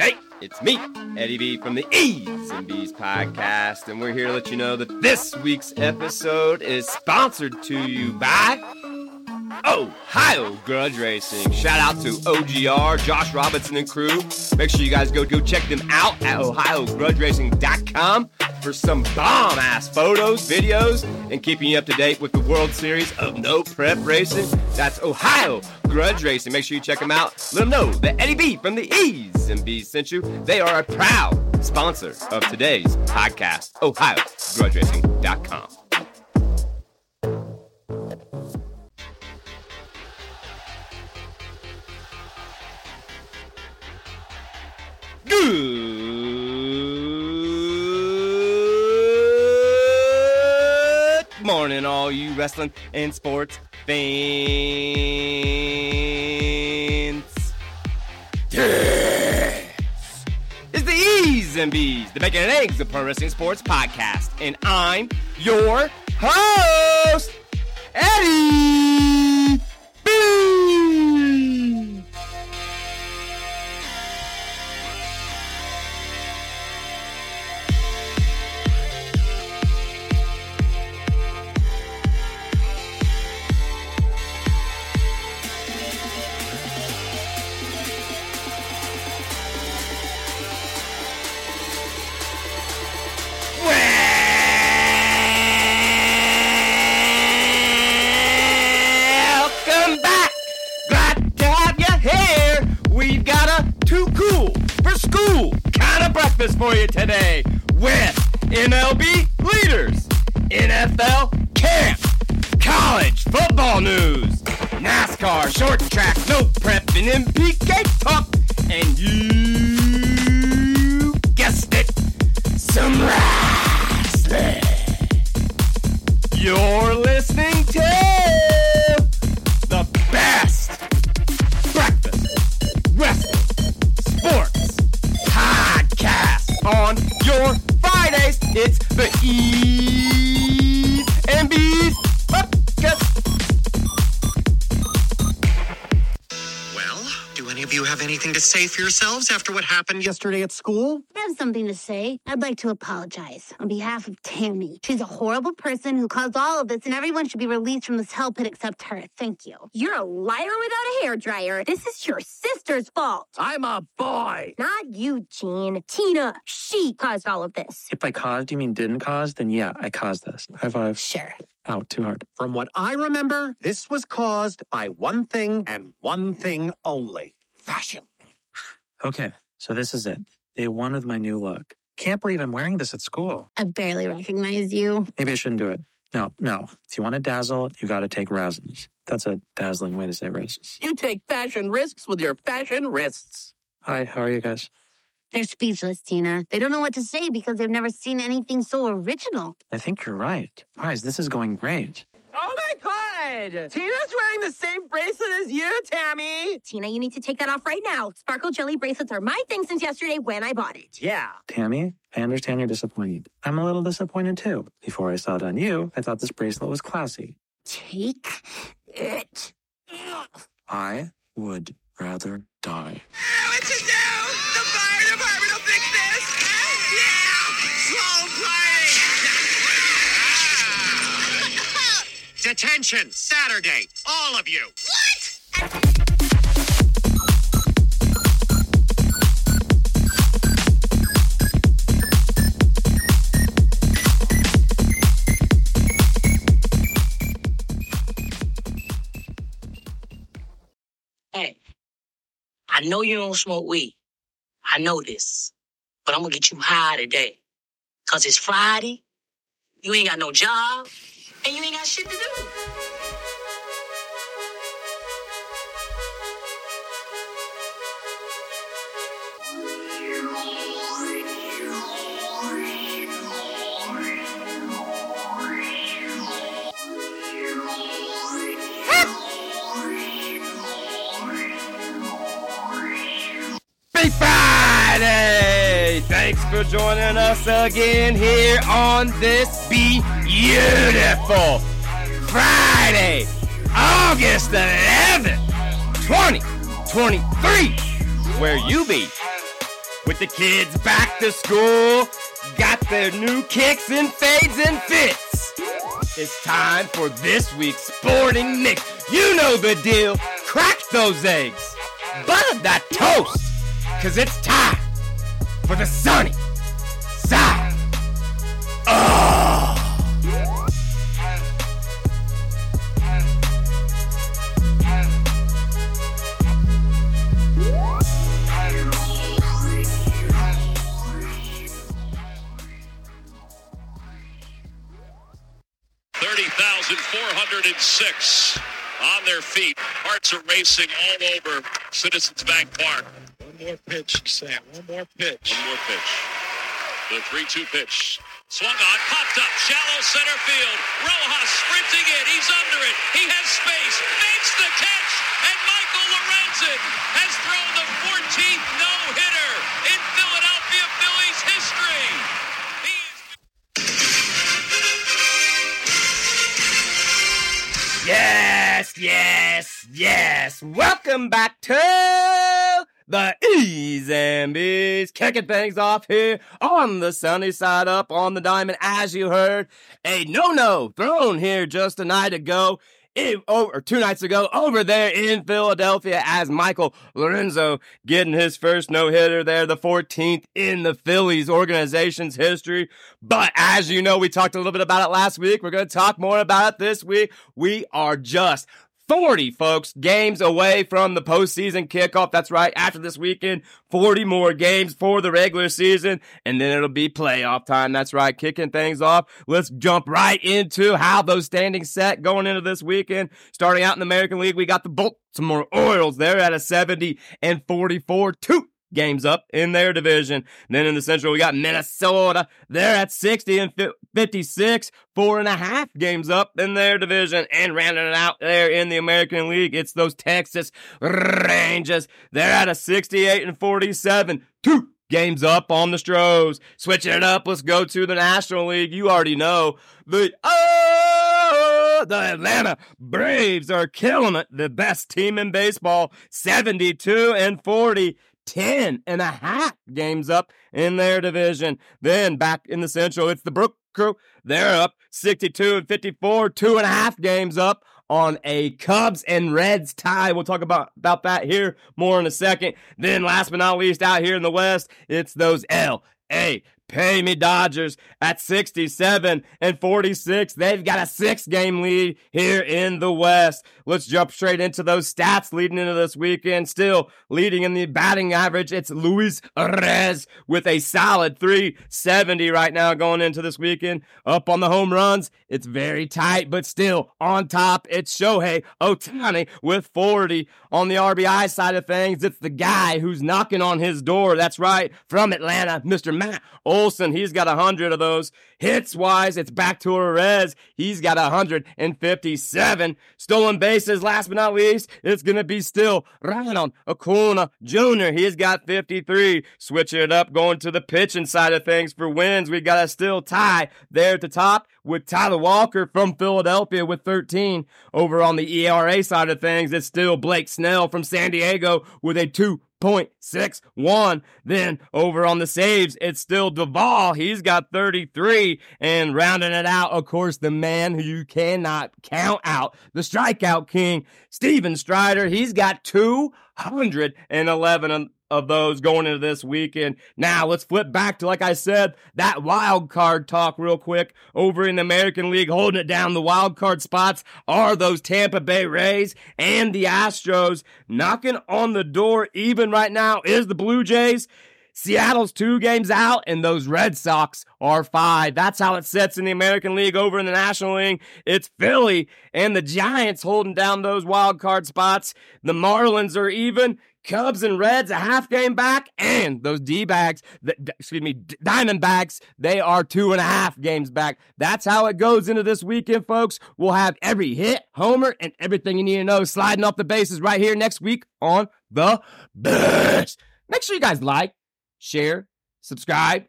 Hey, it's me, Eddie B from the E's and B's podcast, and we're here to let you know that this week's episode is sponsored to you by Ohio Grudge Racing. Shout out to OGR, Josh Robinson and crew. Make sure you guys go go check them out at OhioGrudgeRacing.com for some bomb ass photos, videos, and keeping you up to date with the World Series of No Prep Racing. That's Ohio Grudge Racing. Make sure you check them out. Let them know that Eddie B from the E's and B's sent you. They are a proud sponsor of today's podcast, OhioGrudgeRacing.com. Good morning, all you wrestling and sports It's the E's and B's, the Bacon and Eggs of Pro Wrestling Sports podcast, and I'm your host, Eddie for you today with MLB leaders, NFL camp, college football news, NASCAR short track, no prep, and MPK talk, for yourselves after what happened yesterday at school? I have something to say. I'd like to apologize on behalf of Tammy. She's a horrible person who caused all of this, and everyone should be released from this hell pit except her. Thank you. You're a liar without a hairdryer. This is your sister's fault. I'm a boy. Not you, Gene. Tina. She caused all of this. If by caused you mean didn't cause, then yeah, I caused this. High five. Sure. Out too hard. From what I remember, this was caused by one thing and one thing only fashion. Okay, so this is it. Day one of my new look. Can't believe I'm wearing this at school. I barely recognize you. Maybe I shouldn't do it. No, no. If you want to dazzle, you got to take raisins. That's a dazzling way to say raisins. You take fashion risks with your fashion wrists. Hi, how are you guys? They're speechless, Tina. They don't know what to say because they've never seen anything so original. I think you're right. Guys, this is going great. Oh my god! Tina's wearing the same bracelet as you, Tammy! Tina, you need to take that off right now. Sparkle jelly bracelets are my thing since yesterday when I bought it. Yeah. Tammy, I understand you're disappointed. I'm a little disappointed too. Before I saw it on you, I thought this bracelet was classy. Take it. I would rather die. What to do? The Detention, Saturday, all of you. What? Hey, I know you don't smoke weed. I know this. But I'm gonna get you high today. Cause it's Friday, you ain't got no job, and you ain't got shit to do. Friday! Thanks for joining us again here on this beautiful Friday, August 11th, 2023. Where you be? With the kids back to school, got their new kicks and fades and fits. It's time for this week's sporting mix. You know the deal. Crack those eggs. Butter that toast. Cause it's time for the sunny and six on their feet. Hearts are racing all over Citizens Bank Park. One more pitch, Sam. One more pitch. One more pitch. The 3-2 pitch. Swung on, popped up, shallow center field. Rojas sprinting in. He's under it. He has space. Makes the catch. Yes. Welcome back to the E's and B's, kicking things off here on the sunny side up on the diamond. As you heard, a no-no thrown here just a night ago. It, oh, or two nights ago over there in Philadelphia as Michael Lorenzen getting his first no-hitter there, the 14th in the Phillies organization's history. But as you know, we talked a little bit about it last week. We're going to talk more about it this week. We are just 40, folks, games away from the postseason kickoff. That's right. After this weekend, 40 more games for the regular season, and then it'll be playoff time. That's right. Kicking things off. Let's jump right into how those standings set going into this weekend. Starting out in the American League, we got the Baltimore Orioles. They're at a 70 and 44. Two games up in their division. Then in the Central, we got Minnesota. They're at 60 and 56, four and a half games up in their division. And rounding it out there in the American League, it's those Texas Rangers. They're at a 68 and 47, two games up on the Stros. Switching it up, let's go to the National League. You already know the oh, the Atlanta Braves are killing it. The best team in baseball, 72 and 40. 10 and a half games up in their division. Then back in the Central, it's the Brew Crew. They're up 62 and 54, two and a half games up on a Cubs and Reds tie. We'll talk about, about that here more in a second. Then last but not least, out here in the West, it's those L A Pay me Dodgers at 67 and 46. They've got a six game lead here in the West. Let's jump straight into those stats leading into this weekend. Still leading in the batting average. It's Luis Arraez with a solid 370 right now going into this weekend. Up on the home runs. It's very tight, but still on top. It's Shohei Ohtani with 40. On the RBI side of things, it's the guy who's knocking on his door. That's right. From Atlanta, Mr. Matt Olson, he's got 100 of those. Hits wise, it's back to Perez. He's got 157. Stolen bases, last but not least, it's going to be still Ronald Acuna Jr. He's got 53. Switching it up, going to the pitching side of things for wins. We got a still tie there at the top with Taijuan Walker from Philadelphia with 13. Over on the ERA side of things, it's still Blake Snell from San Diego with a 2.61. Then over on the saves, it's still Doval. He's got 33. And rounding it out, of course, the man who you cannot count out, the strikeout king, Steven Strider. He's got 211 of those going into this weekend. Now let's flip back to, like I said, that wild card talk real quick over in the American League, holding it down. The wild card spots are those Tampa Bay Rays and the Astros. Knocking on the door, even right now, is the Blue Jays. Seattle's two games out, and those Red Sox are five. That's how it sets in the American League. Over in the National League, it's Philly and the Giants holding down those wild card spots. The Marlins are even. Cubs and Reds a half game back, and those D bags, excuse me, Diamondbacks, they are two and a half games back. That's how it goes into this weekend, folks. We'll have every hit, homer, and everything you need to know sliding off the bases right here next week on the Best. Make sure you guys like, share, subscribe,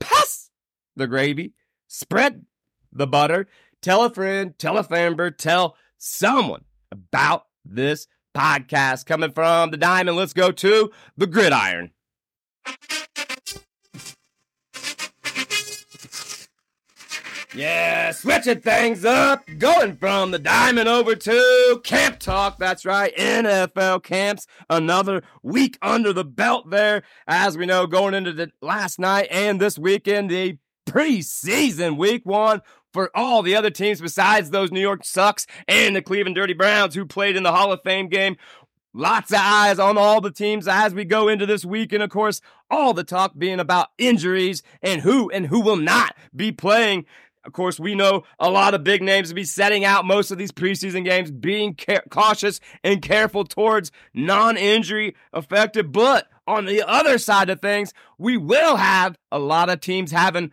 pass the gravy, spread the butter, tell a friend, tell a family, tell someone about this podcast coming from the diamond. Let's go to the gridiron. Yeah, switching things up, going from the diamond over to camp talk. That's right, NFL camps. Another week under the belt there. As we know, going into the last night and this weekend, the preseason week one for all the other teams besides those New York Sucks and the Cleveland Dirty Browns who played in the Hall of Fame game. Lots of eyes on all the teams as we go into this week. And of course, all the talk being about injuries and who and who will not be playing. Of course, we know a lot of big names will be setting out most of these preseason games, being ca- cautious and careful towards non injury affected. But on the other side of things, we will have a lot of teams having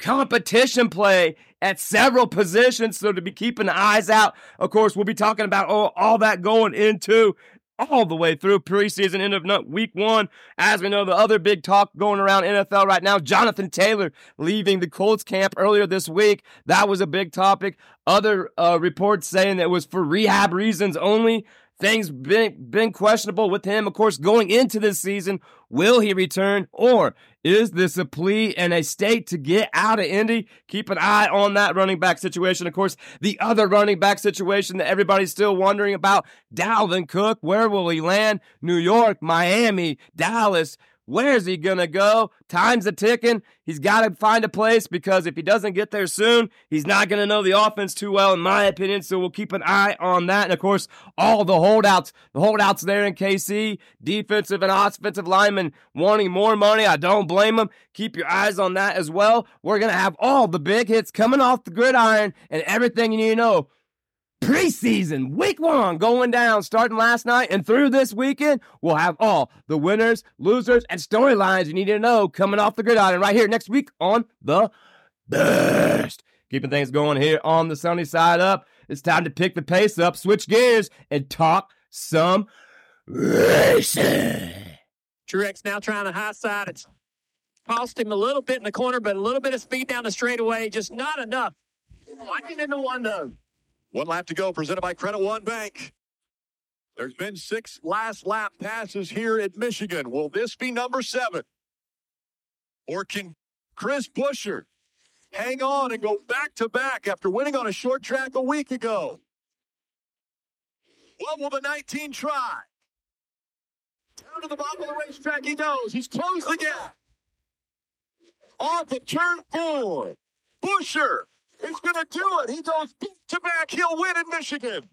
competition play at several positions. So to be keeping eyes out, of course, we'll be talking about all, all that going into all the way through preseason, end of week one. As we know, the other big talk going around NFL right now, Jonathan Taylor leaving the Colts camp earlier this week. That was a big topic. Other uh, reports saying that it was for rehab reasons only. Things been been questionable with him, of course, going into this season. Will he return, or is this a plea and a state to get out of Indy? Keep an eye on that running back situation. Of course, the other running back situation that everybody's still wondering about: Dalvin Cook. Where will he land? New York, Miami, Dallas. Where's he going to go? Time's a ticking. He's got to find a place because if he doesn't get there soon, he's not going to know the offense too well, in my opinion. So we'll keep an eye on that. And of course, all the holdouts, the holdouts there in KC, defensive and offensive linemen wanting more money. I don't blame them. Keep your eyes on that as well. We're going to have all the big hits coming off the gridiron and everything you need to know preseason week one going down starting last night and through this weekend we'll have all the winners losers and storylines you need to know coming off the gridiron right here next week on the best. Keeping things going here on the sunny side up it's time to pick the pace up switch gears and talk some racing. Truex now trying to high side. It's cost him a little bit in the corner but a little bit of speed down the straightaway. Just not enough. Winding into one though One lap to go, presented by Credit One Bank. There's been six last lap passes here at Michigan. Will this be number seven? Or can Chris Buescher hang on and go back to back after winning on a short track a week ago? What will the 19 try? Down to the bottom of the racetrack he goes. He's closed the gap. Off of turn four. Buescher is going to do it. He goes back to back. He'll win in Michigan.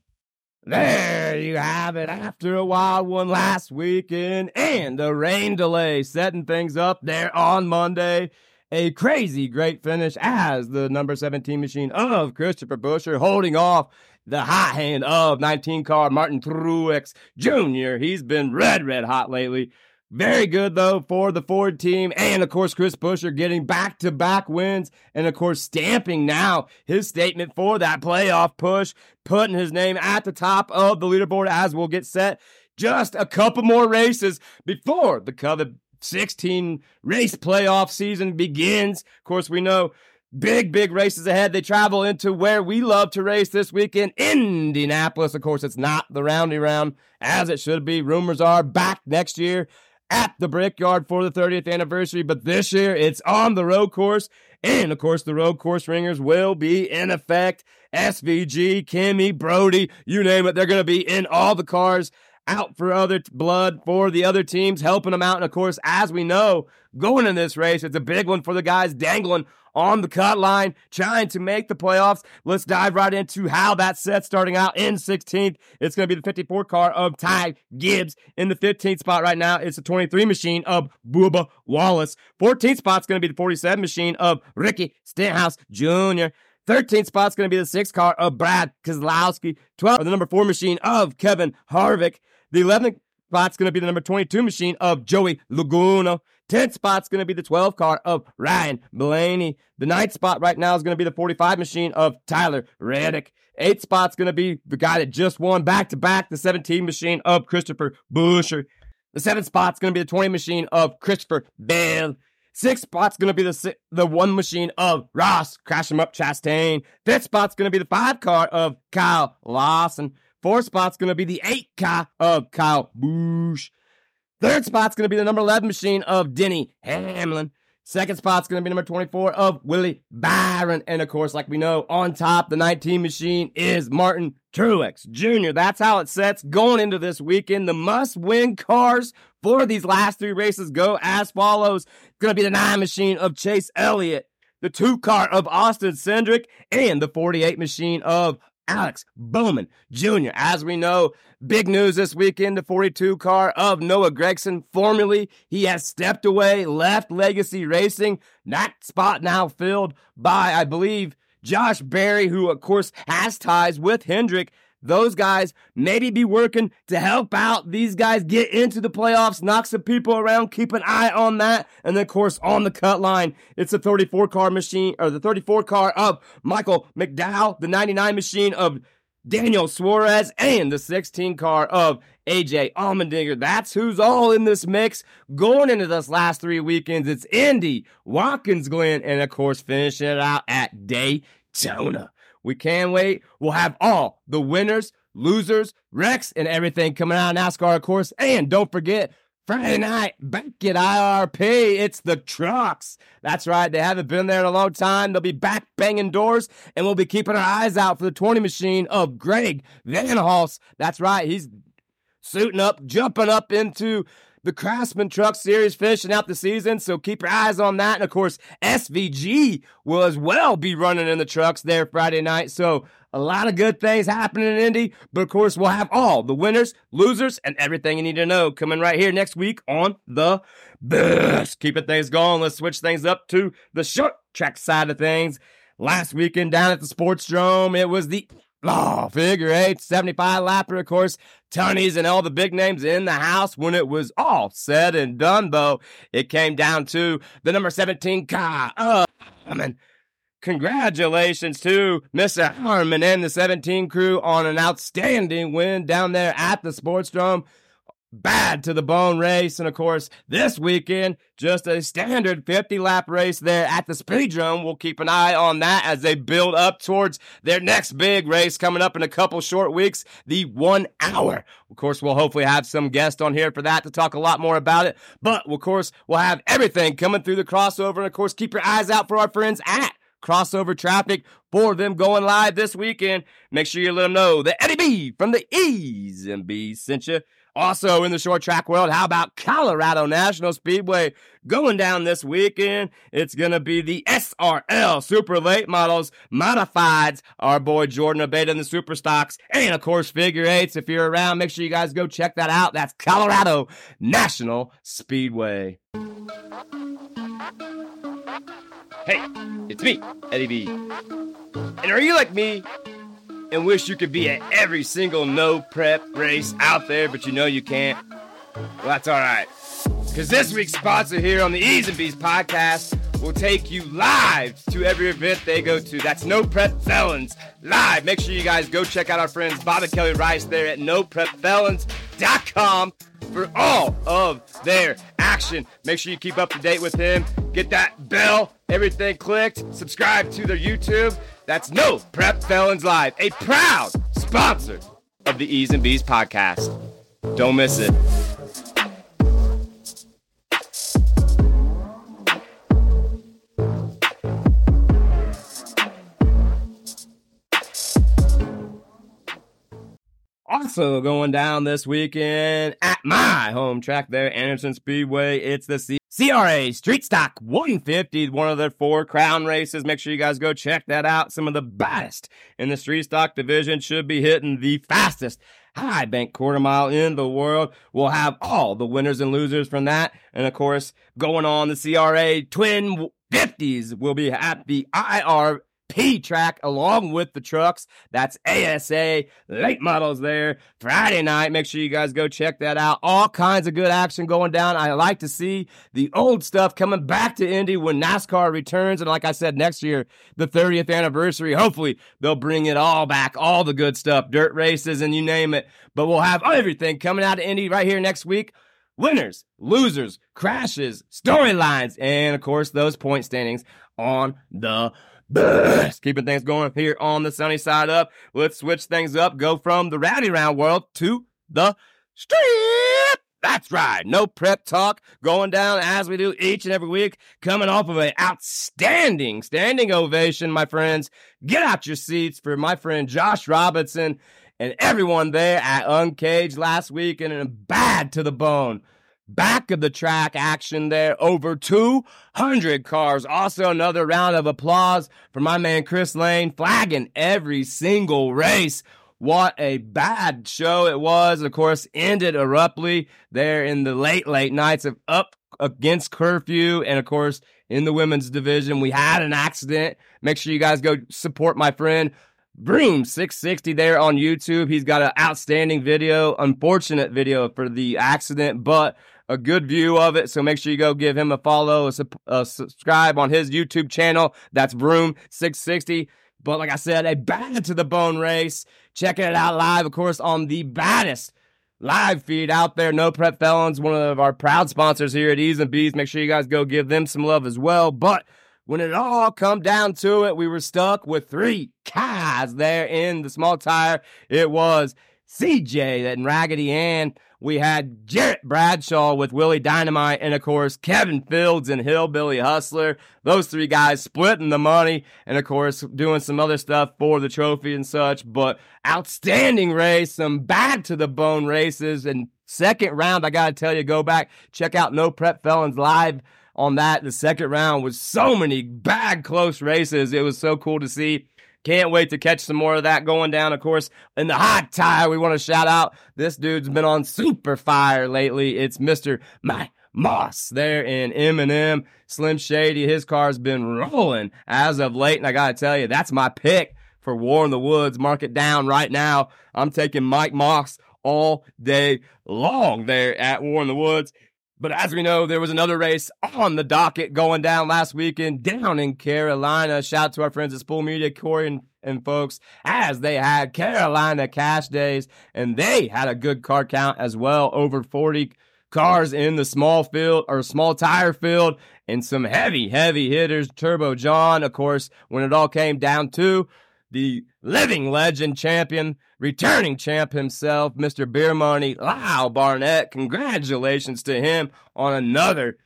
There you have it. After a wild one last weekend and a rain delay setting things up there on Monday. A crazy great finish as the number 17 machine of Christopher Buescher holding off the hot hand of 19 car Martin Truex Jr. He's been red, red hot lately. Very good though for the Ford team, and of course Chris Buescher getting back-to-back wins, and of course stamping now his statement for that playoff push, putting his name at the top of the leaderboard as we'll get set. Just a couple more races before the coveted 16 race playoff season begins. Of course, we know big, big races ahead. They travel into where we love to race this weekend, Indianapolis. Of course, it's not the roundy round as it should be. Rumors are back next year at the Brickyard for the 30th anniversary, but this year it's on the road course. And of course, the road course ringers will be in effect. SVG, Kimmy, Brody, you name it, they're going to be in all the cars out for other t- blood for the other teams, helping them out. And of course, as we know, going in this race, it's a big one for the guys dangling on the cut line, trying to make the playoffs. Let's dive right into how that set starting out in 16th. It's going to be the 54 car of Ty Gibbs in the 15th spot right now. It's the 23 machine of Bubba Wallace. 14th spot's going to be the 47 machine of Ricky Stenhouse Jr. 13th spot's going to be the sixth car of Brad Keselowski. 12 the number four machine of Kevin Harvick. The 11th spot's going to be the number 22 machine of Joey Logano. 10th spot's going to be the 12 car of Ryan Blaney. The ninth spot right now is going to be the 45 machine of Tyler Reddick. Eighth spot's going to be the guy that just won back to back, the 17 machine of Christopher Buescher. The seventh spot's going to be the 20 machine of Christopher Bell. Sixth spot's to be the the one machine of Ross Crash 'em Up Chastain. Fifth spot's to be the five car of Kyle Larson. Fourth spot's to be the eight car of Kyle Busch. Third spot's going to be the number 11 machine of Denny Hamlin. Second spot's going to be number 24 of Willie Byron. And of course, like we know, on top, the 19 machine is Martin Truex Jr. That's how it sets going into this weekend. The must win cars for these last three races go as follows. It's going to be the 9 machine of Chase Elliott, the 2 car of Austin Cindric, and the 48 machine of Alex Bowman Jr. As we know, big news this weekend the 42 car of Noah Gragson. Formerly, he has stepped away, left Legacy Racing. That spot now filled by, I believe, Josh Berry, who, of course, has ties with Hendrick those guys maybe be working to help out these guys get into the playoffs, knock some people around, keep an eye on that. And then, of course, on the cut line, it's the 34 car machine or the 34 car of Michael McDowell, the 99 machine of Daniel Suarez, and the 16 car of AJ Allmendinger. That's who's all in this mix going into this last three weekends. It's Indy, Watkins Glen, and of course, finishing it out at Daytona. We can't wait. We'll have all the winners, losers, wrecks, and everything coming out of NASCAR, of course. And don't forget, Friday night, back at IRP, it's the trucks. That's right, they haven't been there in a long time. They'll be back banging doors, and we'll be keeping our eyes out for the 20 machine of Greg Van Alst. That's right, he's suiting up, jumping up into the Craftsman Truck Series finishing out the season, so keep your eyes on that. And of course, SVG will as well be running in the trucks there Friday night. So a lot of good things happening in Indy, but of course, we'll have all the winners, losers, and everything you need to know coming right here next week on the best. Keeping things going, let's switch things up to the short track side of things. Last weekend down at the Speedrome, it was the Oh, figure eight, 75 lapper, of course, Tonys and all the big names in the house. When it was all said and done, though, it came down to the number 17 car. Oh, I mean, congratulations to Mr. Harmon and the 17 crew on an outstanding win down there at the Speedrome bad to the bone race. And of course, this weekend, just a standard 50 lap race there at the Speedrome. We'll keep an eye on that as they build up towards their next big race coming up in a couple short weeks, the one hour. Of course, we'll hopefully have some guests on here for that to talk a lot more about it. But of course, we'll have everything coming through the crossover. And of course, keep your eyes out for our friends at crossover traffic for them going live this weekend. Make sure you let them know that Eddie B from the E's and B sent you. Also in the short track world, how about Colorado National Speedway going down this weekend? It's going to be the SRL Super Late Models Modifieds. Our boy Jordan Abate in the Super Stocks. And of course, figure eights. If you're around, make sure you guys go check that out. That's Colorado National Speedway. Hey, it's me, Eddie B. And are you like me and wish you could be at every single no prep race out there, but you know you can't? Well, that's all right. Because this week's sponsor here on the E's and B's podcast will take you live to every event they go to. That's No Prep Felons live. Make sure you guys go check out our friends Bob and Kelly Rice there at NoPrepFelons.com for all of their action. Make sure you keep up to date with him. Get that bell, everything clicked. Subscribe to their YouTube. That's No Prep Felons Live, a proud sponsor of the E's and B's podcast. Don't miss it. Also going down this weekend at my home track there, Anderson Speedway. It's the CRA Street Stock 150, one of their four crown races. Make sure you guys go check that out. Some of the best in the Street Stock division should be hitting the fastest high bank quarter mile in the world. We'll have all the winners and losers from that. And of course, going on the CRA Twin 50s will be at the IR P track along with the trucks. That's ASA late models there Friday night. Make sure you guys go check that out. All kinds of good action going down. I like to see the old stuff coming back to Indy when NASCAR returns. And like I said, next year, the 30th anniversary, hopefully they'll bring it all back, all the good stuff, dirt races and you name it. But we'll have everything coming out of Indy right here next week winners, losers, crashes, storylines, and of course, those point standings on the. Keeping things going here on the sunny side up. Let's switch things up. Go from the rowdy round world to the street. That's right. No prep talk going down as we do each and every week, coming off of an outstanding standing ovation, my friends. Get out your seats for my friend Josh Robinson and everyone there at Uncaged last week and bad to the bone. Back of the track action there, over 200 cars. Also, another round of applause for my man Chris Lane, flagging every single race. What a bad show it was. Of course, ended abruptly there in the late, late nights of up against curfew. And of course, in the women's division, we had an accident. Make sure you guys go support my friend Broom 660 there on YouTube. He's got an outstanding video, unfortunate video for the accident, but a good view of it. So make sure you go give him a follow, a, a subscribe on his YouTube channel. That's Broom 660. But like I said, a bad to the bone race. Checking it out live, of course, on the baddest live feed out there. No Prep Felons, one of our proud sponsors here at E's and B's. Make sure you guys go give them some love as well. But when it all come down to it, we were stuck with three guys there in the small tire. It was CJ and Raggedy Ann we had Jarrett Bradshaw with Willie Dynamite, and of course, Kevin Fields and Hillbilly Hustler. Those three guys splitting the money, and of course, doing some other stuff for the trophy and such. But outstanding race, some bad to the bone races. And second round, I got to tell you, go back, check out No Prep Felons live on that. The second round was so many bad, close races. It was so cool to see. Can't wait to catch some more of that going down. Of course, in the hot tire, we want to shout out this dude's been on super fire lately. It's Mr. Mike Moss there in M&M. Slim Shady, his car's been rolling as of late. And I got to tell you, that's my pick for War in the Woods. Mark it down right now. I'm taking Mike Moss all day long there at War in the Woods. But as we know, there was another race on the docket going down last weekend down in Carolina. Shout out to our friends at Spool Media, Corey and, and folks, as they had Carolina Cash Days, and they had a good car count as well, over 40 cars in the small field or small tire field, and some heavy, heavy hitters. Turbo John, of course, when it all came down to the living legend champion, returning champ himself, Mr. Beer Money, Lyle Barnett. Congratulations to him on another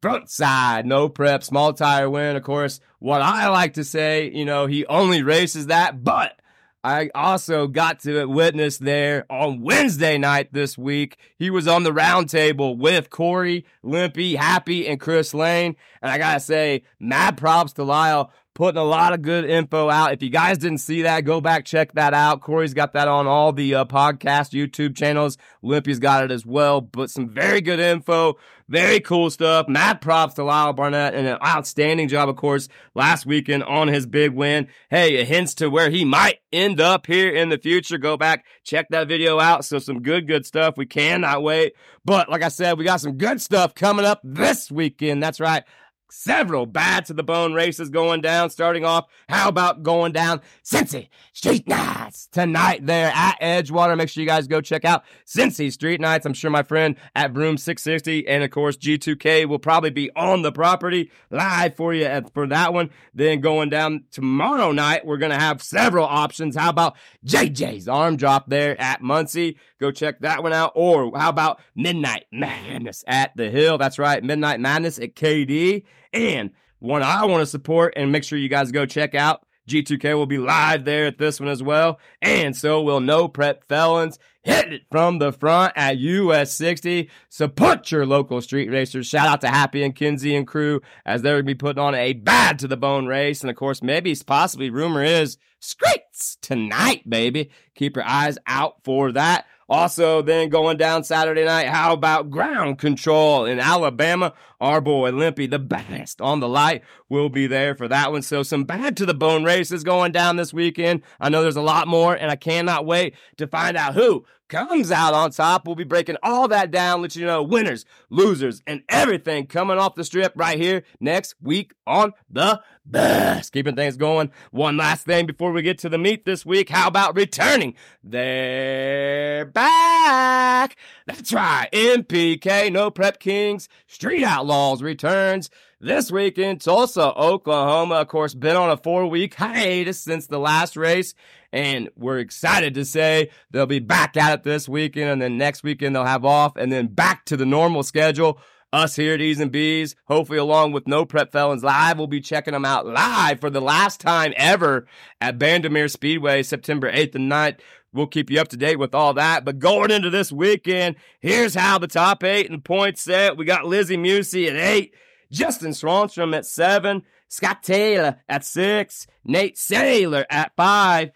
front side, no prep, small tire win. Of course, what I like to say, you know, he only races that, but I also got to witness there on Wednesday night this week. He was on the roundtable with Corey, Limpy, Happy, and Chris Lane. And I gotta say, mad props to Lyle putting a lot of good info out. If you guys didn't see that, go back, check that out. Corey's got that on all the uh, podcast YouTube channels. Limpy's got it as well, but some very good info, very cool stuff. Mad props to Lyle Barnett and an outstanding job, of course, last weekend on his big win. Hey, it hints to where he might end up here in the future. Go back, check that video out. So some good, good stuff. We cannot wait. But like I said, we got some good stuff coming up this weekend. That's right several bad to the bone races going down. Starting off, how about going down Cincy Street Nights tonight there at Edgewater? Make sure you guys go check out Cincy Street Nights. I'm sure my friend at Broom 660 and of course G2K will probably be on the property live for you at, for that one. Then going down tomorrow night, we're gonna have several options. How about JJ's arm drop there at Muncie? Go check that one out. Or how about Midnight Madness at the Hill? That's right, Midnight Madness at KD. And one I want to support and make sure you guys go check out. G2K will be live there at this one as well. And so will No Prep Felons. Hit it from the front at US 60. Support your local street racers. Shout out to Happy and Kinsey and crew as they're going to be putting on a bad to the bone race. And of course, maybe possibly rumor is streets tonight, baby. Keep your eyes out for that. Also, then going down Saturday night, how about ground control in Alabama? Our boy Limpy, the best on the light, will be there for that one. So, some bad to the bone races going down this weekend. I know there's a lot more, and I cannot wait to find out who comes out on top. We'll be breaking all that down, let you know winners, losers, and everything coming off the strip right here next week on the best. Keeping things going. One last thing before we get to the meet this week. How about returning? They're back. That's right. MPK, No Prep Kings, Street Outlaws returns this week in Tulsa, Oklahoma. Of course, been on a four week hiatus since the last race. And we're excited to say they'll be back at it this weekend. And then next weekend they'll have off and then back to the normal schedule. Us here at E's and B's, hopefully along with No Prep Felons Live, we'll be checking them out live for the last time ever at Bandimere Speedway, September 8th and 9th. We'll keep you up to date with all that. But going into this weekend, here's how the top eight and points set. We got Lizzy Musi at eight, Justin Swanstrom at seven, Scott Taylor at six, Nate Saylor at five.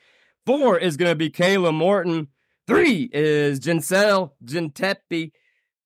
Four is going to be Kayla Morton. Three is Jinsel Gentepi.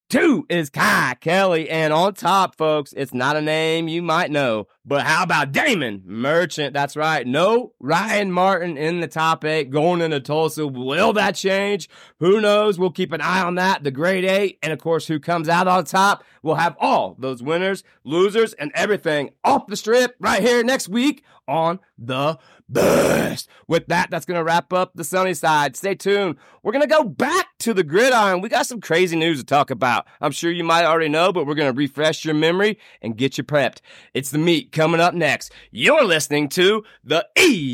Two is Kye Kelley. And on top, folks, it's not a name you might know. But how about Damon Merchant? That's right. No Ryan Martin in the top eight going into Tulsa. Will that change? Who knows? We'll keep an eye on that. The grade eight. And of course, who comes out on top? We'll have all those winners, losers, and everything off the strip right here next week on the best. With that, that's going to wrap up the sunny side. Stay tuned. We're going to go back to the gridiron. We got some crazy news to talk about. I'm sure you might already know, but we're going to refresh your memory and get you prepped. It's the meat coming up next. You're listening to the E's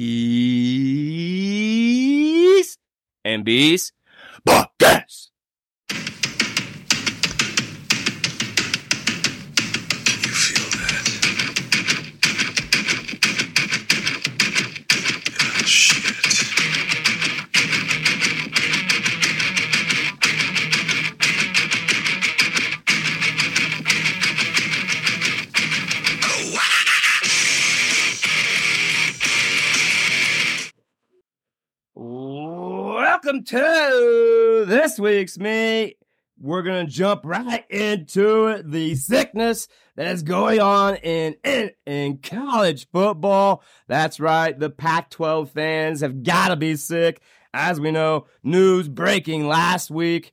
and B's podcast. To this week's meet. We're gonna jump right into. The sickness that is going on in, in in college football. That's right. The Pac-12 fans have got to be sick. As we know, news breaking last week.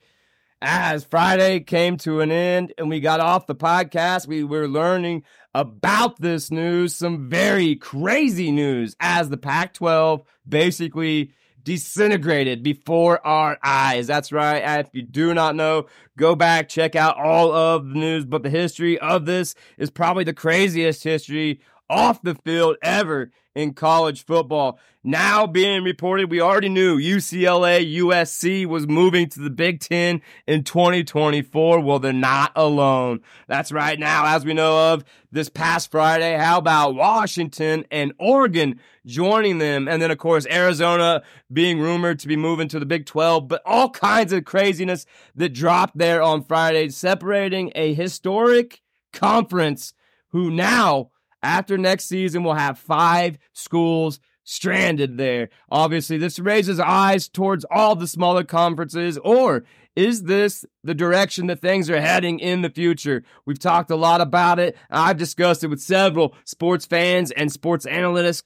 As Friday came to an end and we got off the podcast, we were learning about this news, some very crazy news as the Pac 12 basically disintegrated before our eyes. That's right. If you do not know, go back, check out all of the news. But the history of this is probably the craziest history off the field ever in college football. Now being reported, we already knew UCLA, USC was moving to the Big Ten in 2024. Well, they're not alone. That's right now, as we know of this past Friday. How about Washington and Oregon joining them? And then, of course, Arizona being rumored to be moving to the Big 12, but all kinds of craziness that dropped there on Friday, separating a historic conference who now after next season, we'll have five schools stranded there. Obviously, this raises eyes towards all the smaller conferences, or is this the direction that things are heading in the future? We've talked a lot about it. I've discussed it with several sports fans and sports analytics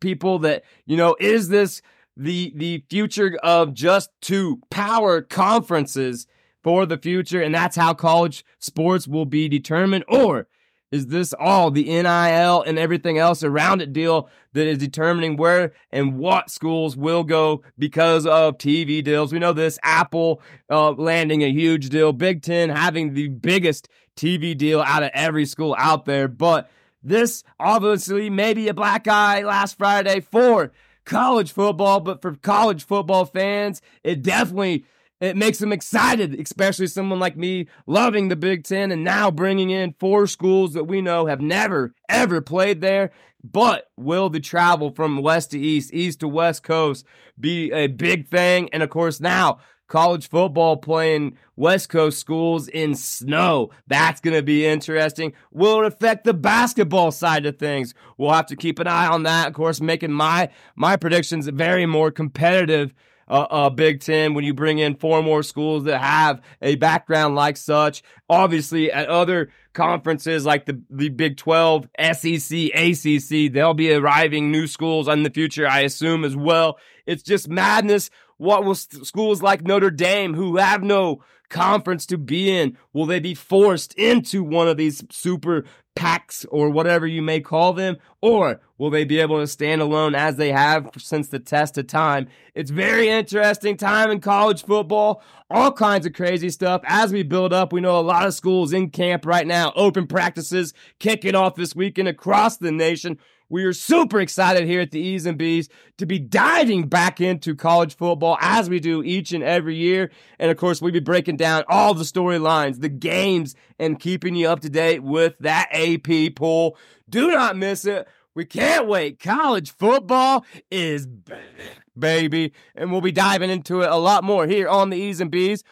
people that, you know, is this the the future of just two power conferences for the future and that's how college sports will be determined or is this all the NIL and everything else around it deal that is determining where and what schools will go because of TV deals? We know this Apple uh, landing a huge deal, Big Ten having the biggest TV deal out of every school out there. But this obviously may be a black eye last Friday for college football, but for college football fans, it definitely it makes them excited, especially someone like me loving the Big Ten and now bringing in four schools that we know have never, ever played there. But will the travel from west to east, east to west coast be a big thing? And of course, now college football playing West Coast schools in snow. That's going to be interesting. Will it affect the basketball side of things? We'll have to keep an eye on that. Of course, making my my predictions very more competitive uh, uh, Big Ten when you bring in four more schools that have a background like such. Obviously, at other conferences like the, the Big 12, SEC, ACC, they'll be arriving new schools in the future, I assume, as well. It's just madness. What will schools like Notre Dame, who have no conference to be in? Will they be forced into one of these super packs or whatever you may call them? Or will they be able to stand alone as they have since the test of time? It's very interesting time in college football. All kinds of crazy stuff as we build up. We know a lot of schools in camp right now, open practices kicking off this weekend across the nation. We are super excited here at the E's and B's to be diving back into college football as we do each and every year. And of course, we'll be breaking down all the storylines, the games, and keeping you up to date with that AP poll. Do not miss it. We can't wait. College football is back, baby. And we'll be diving into it a lot more here on the E's and B's.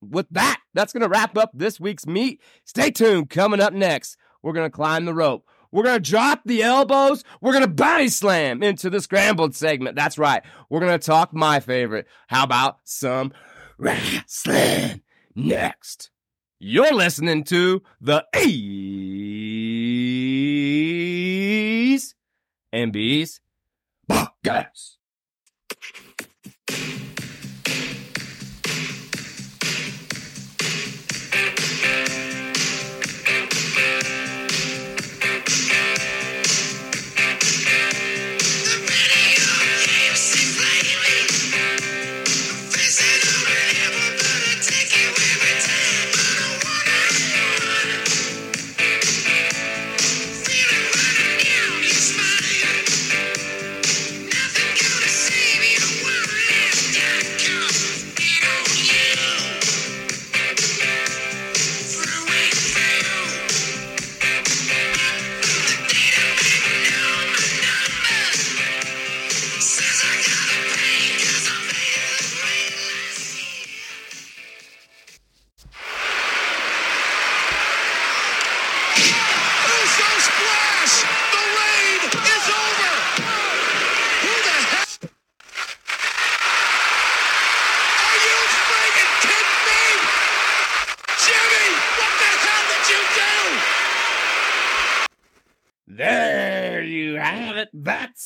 With that, that's going to wrap up this week's meet. Stay tuned. Coming up next, we're going to climb the rope. We're going to drop the elbows. We're going to body slam into the scrambled segment. That's right. We're going to talk my favorite. How about some wrestling next? You're listening to the A's and B's podcast.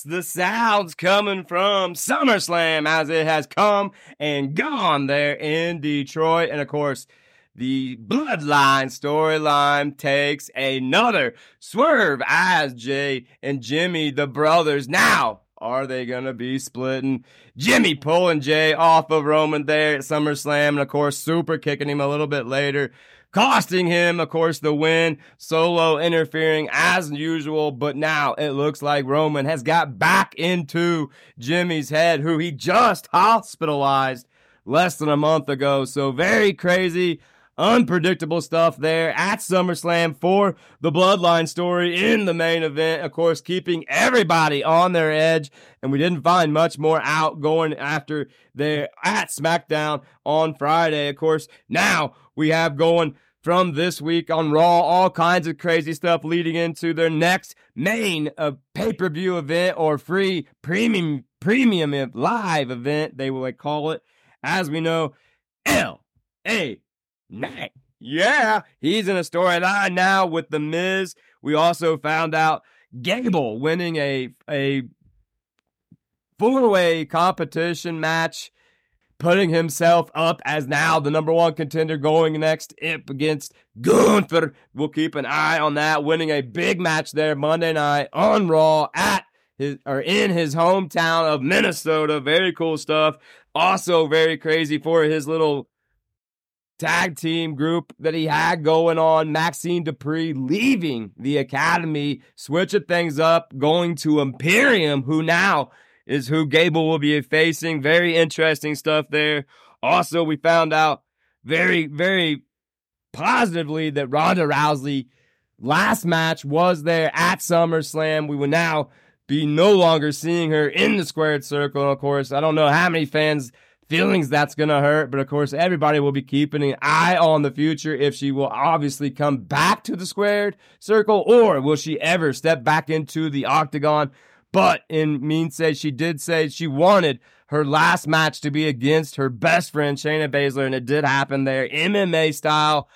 The sounds coming from SummerSlam as it has come and gone there in Detroit. And of course, the Bloodline storyline takes another swerve as Jey and Jimmy, the brothers, now are they going to be splitting? Jimmy pulling Jey off of Roman there at SummerSlam, and of course, super kicking him a little bit later, costing him, of course, the win. Solo interfering as usual, but now it looks like Roman has got back into Jimmy's head, who he just hospitalized less than a month ago. So very crazy unpredictable stuff there at SummerSlam for the Bloodline story in the main event. Of course, keeping everybody on their edge. And we didn't find much more out going after there at SmackDown on Friday. Of course, now we have going from this week on Raw, all kinds of crazy stuff leading into their next main uh, pay-per-view event or free premium premium live event, they will call it. As we know, L A Knight. Yeah, he's in a storyline now with The Miz. We also found out Gable winning a a four-way competition match, putting himself up as now the number one contender going next up against Gunther. We'll keep an eye on that, winning a big match there Monday night on Raw at his or in his hometown of Minnesota. Very cool stuff. Also very crazy for his little tag team group that he had going on. Maxxine Dupri leaving the academy, switching things up, going to Imperium, who now is who Gable will be facing. Very interesting stuff there. Also, we found out very, very positively that Ronda Rousey last match was there at SummerSlam. We will now be no longer seeing her in the squared circle. And Of course, I don't know how many fans feelings that's going to hurt. But of course, everybody will be keeping an eye on the future if she will obviously come back to the squared circle or will she ever step back into the octagon. But in mean says she did say she wanted her last match to be against her best friend Shayna Baszler, and it did happen there, MMA style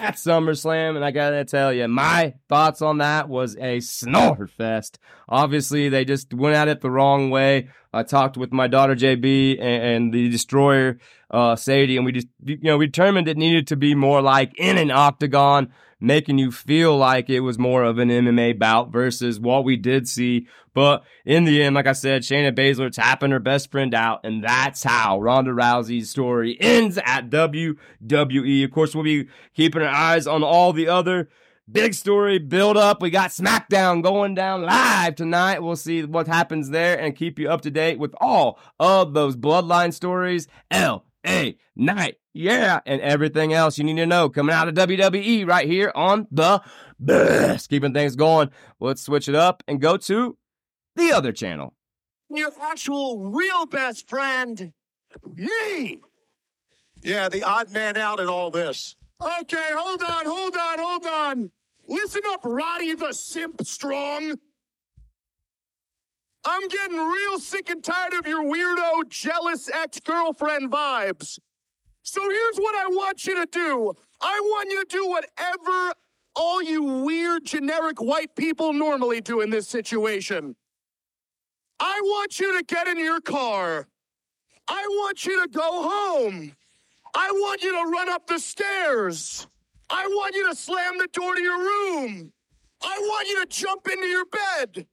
at SummerSlam. And I gotta tell you, my thoughts on that was a snore fest. Obviously, they just went at it the wrong way. I talked with my daughter JB and, and the destroyer uh, Sadie, and we just you know we determined it needed to be more like in an octagon, making you feel like it was more of an MMA bout versus what we did see. But in the end, like I said, Shayna Baszler tapping her best friend out, and that's how Ronda Rousey's story ends at WWE. Of course, we'll be keeping our eyes on all the other Big story build up. We got SmackDown going down live tonight. We'll see what happens there and keep you up to date with all of those bloodline stories. L.A. Knight. Yeah. And everything else you need to know coming out of WWE right here on the best. Keeping things going. Let's switch it up and go to the other channel. Your actual real best friend, me. Yeah, the odd man out in all this. Okay, hold on, hold on, hold on. Listen up, Roddy the Simp Strong. I'm getting real sick and tired of your weirdo, jealous ex girlfriend vibes. So here's what I want you to do I want you to do whatever all you weird, generic white people normally do in this situation. I want you to get in your car. I want you to go home. I want you to run up the stairs. I want you to slam the door to your room. I want you to jump into your bed.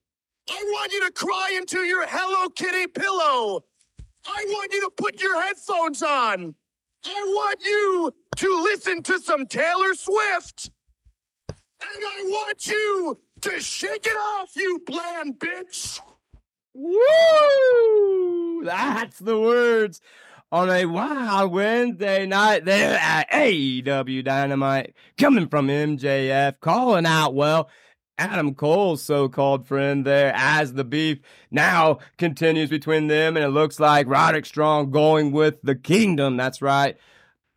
I want you to cry into your Hello Kitty pillow. I want you to put your headphones on. I want you to listen to some Taylor Swift. And I want you to shake it off, you bland bitch. Woo! That's the words on a wild Wednesday night there at AEW Dynamite, coming from MJF, calling out, well, Adam Cole's so-called friend there as the beef now continues between them, and it looks like Roderick Strong going with the Kingdom. That's right.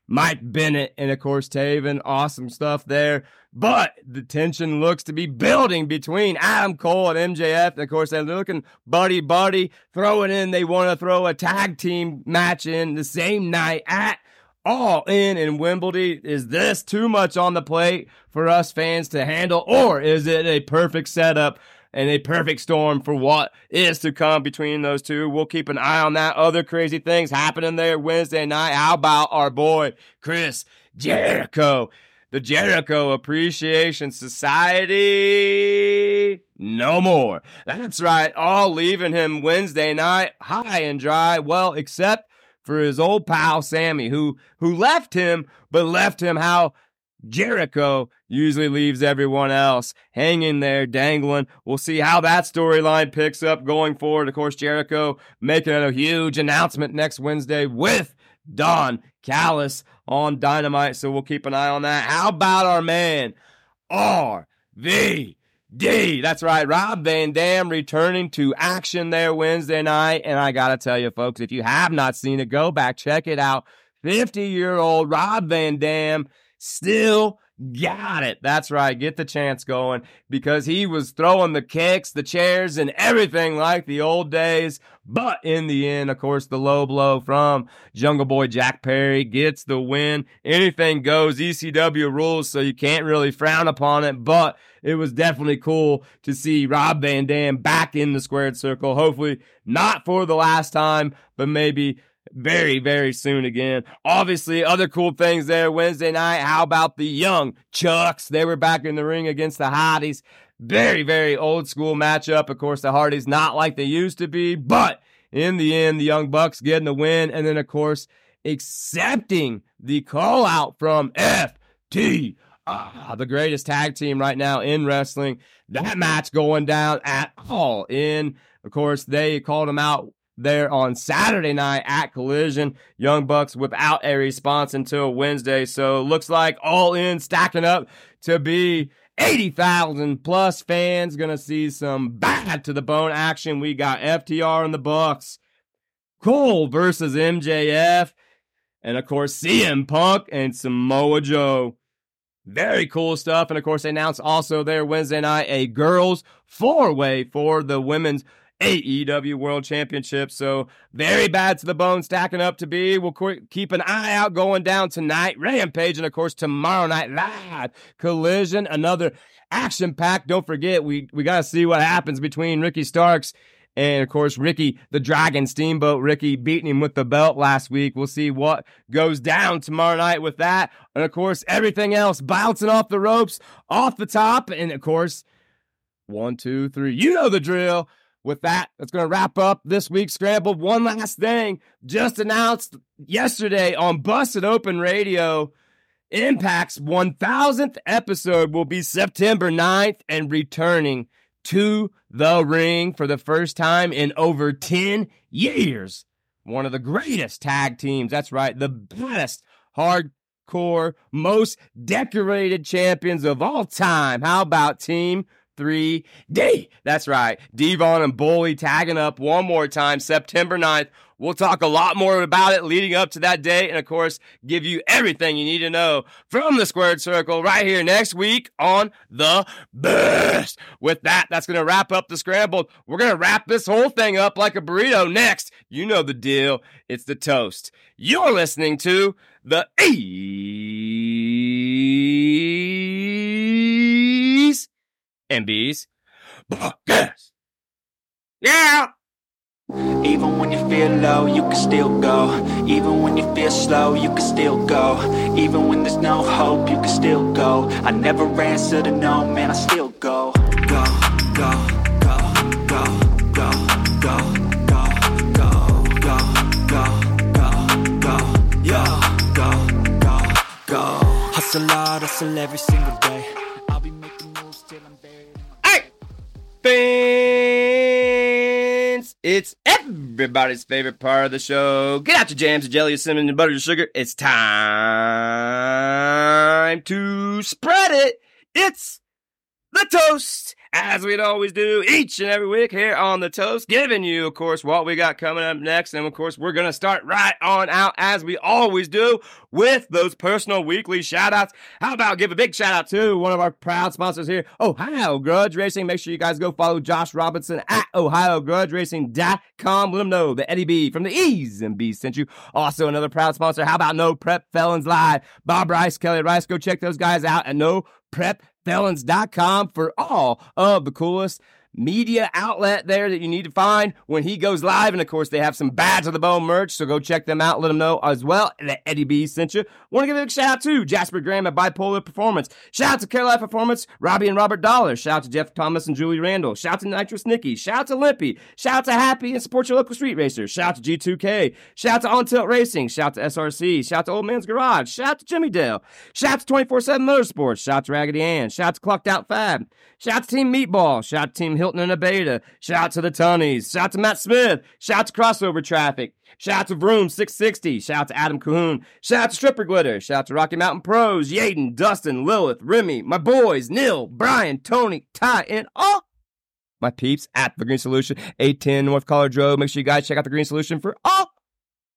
Mike Bennett and of course Taven, awesome stuff there. But the tension looks to be building between Adam Cole and MJF. And of course, they're looking buddy buddy, throwing in, they want to throw a tag team match in the same night at all in in Wimbledon. Is this too much on the plate for us fans to handle, or is it a perfect setup and a perfect storm for what is to come between those two? We'll keep an eye on that. Other crazy things happening there Wednesday night. How about our boy Chris Jericho? The Jericho Appreciation Society. No more. That's right. All leaving him Wednesday night high and dry. Well, except for his old pal Sammy, who who left him, but left him how Jericho usually leaves everyone else hanging there, dangling. We'll see how that storyline picks up going forward. Of course, Jericho making a huge announcement next Wednesday with Don Callis on Dynamite, so we'll keep an eye on that. How about our man, RVD? That's right, Rob Van Dam returning to action there Wednesday night. And I got to tell you, folks, if you have not seen it, go back, check it out. 50 year old Rob Van Dam still Got it. That's right. Get the chance going because he was throwing the kicks, the chairs, and everything like the old days. But in the end, of course, the low blow from Jungle Boy Jack Perry gets the win. Anything goes. ECW rules, so you can't really frown upon it. But it was definitely cool to see Rob Van Dam back in the squared circle. Hopefully, not for the last time, but maybe very, very soon again. Obviously, other cool things there Wednesday night. How about the young Chucks? They were back in the ring against the Hardys. Very, very old school matchup. Of course, the Hardys not like they used to be, but in the end, the Young Bucks getting the win. And then, of course, accepting the call out from FT. Ah, the greatest tag team right now in wrestling. That match going down at all in. Of course, they called them out there on Saturday night at Collision. Young Bucks without a response until Wednesday. So looks like all in stacking up to be 80,000 plus fans. Gonna see some bad to the bone action. We got FTR in the Bucks, Cole versus MJF, and of course CM Punk and Samoa Joe. Very cool stuff. And of course, they announced also there Wednesday night a girls four way for the women's AEW World Championship. So very bad to the bone, stacking up to be. We'll keep an eye out going down tonight. Rampage, and of course tomorrow night live Collision, another action pack. Don't forget, we we got to see what happens between Ricky Starks And of course, Ricky, the Dragon Steamboat Ricky, beating him with the belt last week. We'll see what goes down tomorrow night with that. And of course, everything else bouncing off the ropes, off the top. And of course, one, two, three. You know the drill. With that, that's going to wrap up this week's Scramble. One last thing just announced yesterday on Busted Open Radio. Impact's 1000th episode will be September 9th and returning to the ring for the first time in over 10 years. One of the greatest tag teams. That's right. The best hardcore, most decorated champions of all time. How about Team 3D? That's right. Devon and Bully tagging up one more time, September 9th. We'll talk a lot more about it leading up to that day, and of course, give you everything you need to know from the Squared Circle right here next week on The Best. With that, that's going to wrap up the scrambled. We're going to wrap this whole thing up like a burrito next. You know the deal. It's the toast. You're listening to the E's and B's podcast. Yeah. Even when you feel low, you can still go. Even when you feel slow, you can still go. Even when there's no hope, you can still go. I never answer to no, man, I still go. Go, go, go, go, go, go, go, go, go, go, go, go, yo, go, go, go. Hustle hard, hustle every single day. It's everybody's favorite part of the show. Get out your jams, your jelly, your cinnamon, your butter, your sugar. It's time to spread it. It's the toast, as we'd always do each and every week here on the toast, giving you, of course, what we got coming up next. And of course, we're going to start right on out, as we always do, with those personal weekly shout outs. How about give a big shout out to one of our proud sponsors here, Ohio Grudge Racing. Make sure you guys go follow Josh Robinson at OhioGrudgeRacing.com. Let him know that Eddie B from the E's and B's sent you. Also, another proud sponsor. How about No Prep Felons Live? Bob Rice, Kelly Rice. Go check those guys out at No Prep felons.com for all of the coolest media outlet there that you need to find when he goes live. And of course, they have some Bad to the Bone merch, so go check them out. Let them know as well that Eddie B sent you. Want to give a big shout out to Jasper Graham at Bipolar Performance. Shout out to Caroline Performance, Robbie and Robert Dollar. Shout out to Jeff Thomas and Julie Randall. Shout out to Nitrous Nikki. Shout out to Limpy. Shout out to Happy and support your local street racers. Shout out to G2K. Shout out to On Tilt Racing. Shout out to SRC. Shout out to Old Man's Garage. Shout out to Jimmy Dale. Shout out to 24 7 Motorsports. Shout out to Raggedy Ann. Shout out to Clocked Out Fab. Shout out to Team Meatball. Shout out to Team Hilton and Abeta. Shout out to the Tunnies. Shout out to Matt Smith. Shout out to Crossover Traffic. Shout out to Vroom 660. Shout out to Adam Cahoon. Shout out to Stripper Glitter. Shout out to Rocky Mountain Pros. Yaden, Dustin, Lilith, Remy, my boys, Neil, Brian, Tony, Ty, and all my peeps at The Green Solution, 810 North College Road. Make sure you guys check out The Green Solution for all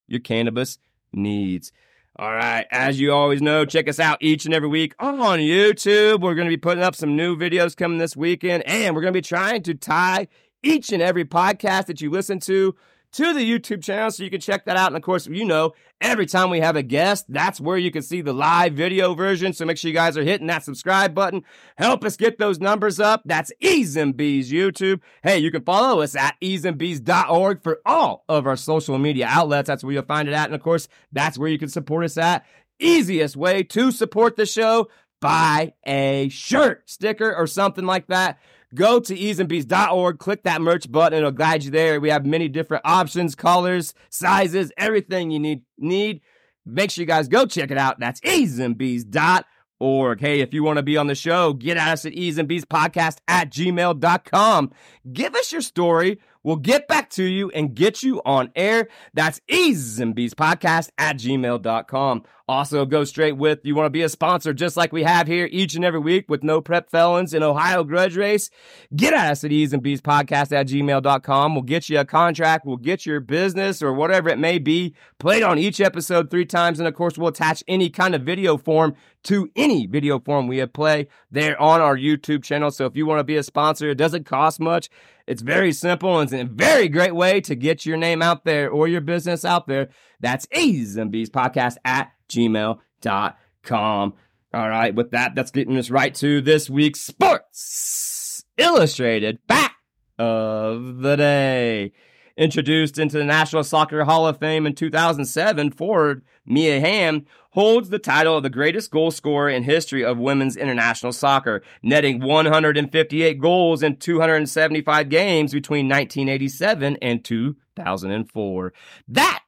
your cannabis needs. All right, as you always know, check us out each and every week on YouTube. We're going to be putting up some new videos coming this weekend, and we're going to be trying to tie each and every podcast that you listen to to the YouTube channel so you can check that out. And of course, you know, every time we have a guest, that's where you can see the live video version. So make sure you guys are hitting that subscribe button. Help us get those numbers up. That's E's and B's YouTube. Hey, you can follow us at eeeznbeez.org for all of our social media outlets. That's where you'll find it at. And of course, that's where you can support us at. Easiest way to support the show, buy a shirt, sticker, or something like that go to eeeznbeez.org, click that merch button, it'll guide you there. We have many different options, colors, sizes, everything you need. need. Make sure you guys go check it out. That's eeeznbeez.org. Hey, if you want to be on the show, get at us at easeandbeespodcast at gmail.com. Give us your story. We'll get back to you and get you on air. That's easeandbeespodcast at gmail.com. Also, go straight with you want to be a sponsor just like we have here each and every week with No Prep Felons and Ohio Grudge Race. Get at us at easeandbeespodcast at gmail.com. We'll get you a contract. We'll get your business or whatever it may be played on each episode three times. And of course, we'll attach any kind of video form to any video form we have play there on our YouTube channel. So if you want to be a sponsor, it doesn't cost much. It's very simple and it's a very great way to get your name out there or your business out there. That's A's and B's podcast at gmail.com. All right, with that, that's getting us right to this week's Sports Illustrated Fact of the day. Introduced into the National Soccer Hall of Fame in 2007, forward Mia Hamm holds the title of the greatest goal scorer in history of women's international soccer, netting 158 goals in 275 games between 1987 and 2004. That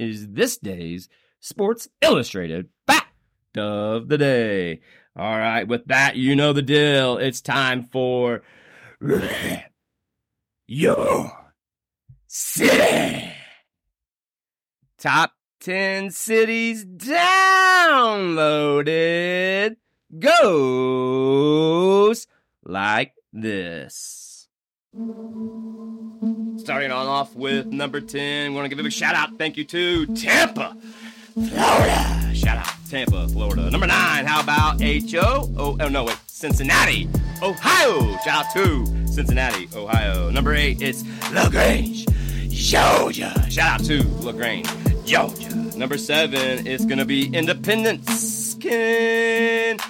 is this day's Sports Illustrated Fact of the Day. All right, with that, you know the deal. It's time for your city. Top 10 cities downloaded goes like this. Starting on off with number 10, we want to give a big shout out. Thank you to Tampa, Florida. Shout out Tampa, Florida. Number 9, how about H.O.? Oh, oh no, wait, Cincinnati, Ohio. Shout out to Cincinnati, Ohio. Number 8, it's LaGrange, Georgia. Shout out to LaGrange, Georgia. Number 7, it's going to be Independence, Kentucky.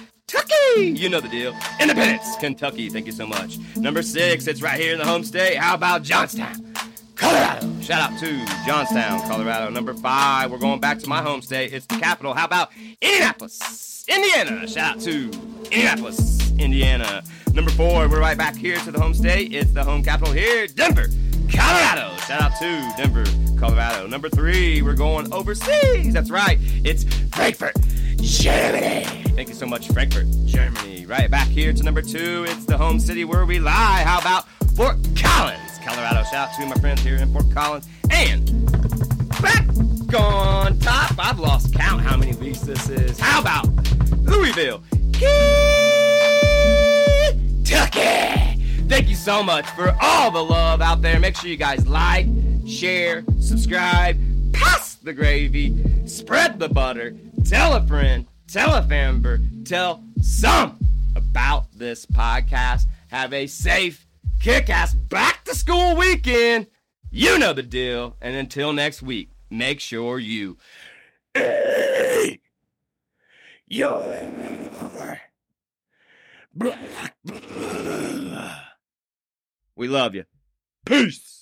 You know the deal. Independence, Kentucky. Thank you so much. Number 6, it's right here in the home state. How about Johnstown? Colorado. Shout out to Johnstown, Colorado. Number five, we're going back to my home state. It's the capital. How about Indianapolis, Indiana? Shout out to Indianapolis, Indiana. Number four, we're right back here to the home state. It's the home capital here, Denver, Colorado. Shout out to Denver, Colorado. Number three, we're going overseas. That's right. It's Frankfurt, Germany. Thank you so much, Frankfurt, Germany. Right back here to number two. It's the home city where we lie. How about Fort Collins? Colorado. Shout out to my friends here in Fort Collins. And back on top, I've lost count how many weeks this is. How about Louisville, Kentucky? Thank you so much for all the love out there. Make sure you guys like, share, subscribe, pass the gravy, spread the butter, tell a friend, tell a member, tell some about this podcast. Have a safe kick ass back to school weekend. You know the deal. And until next week, make sure you. Your We love you. Peace.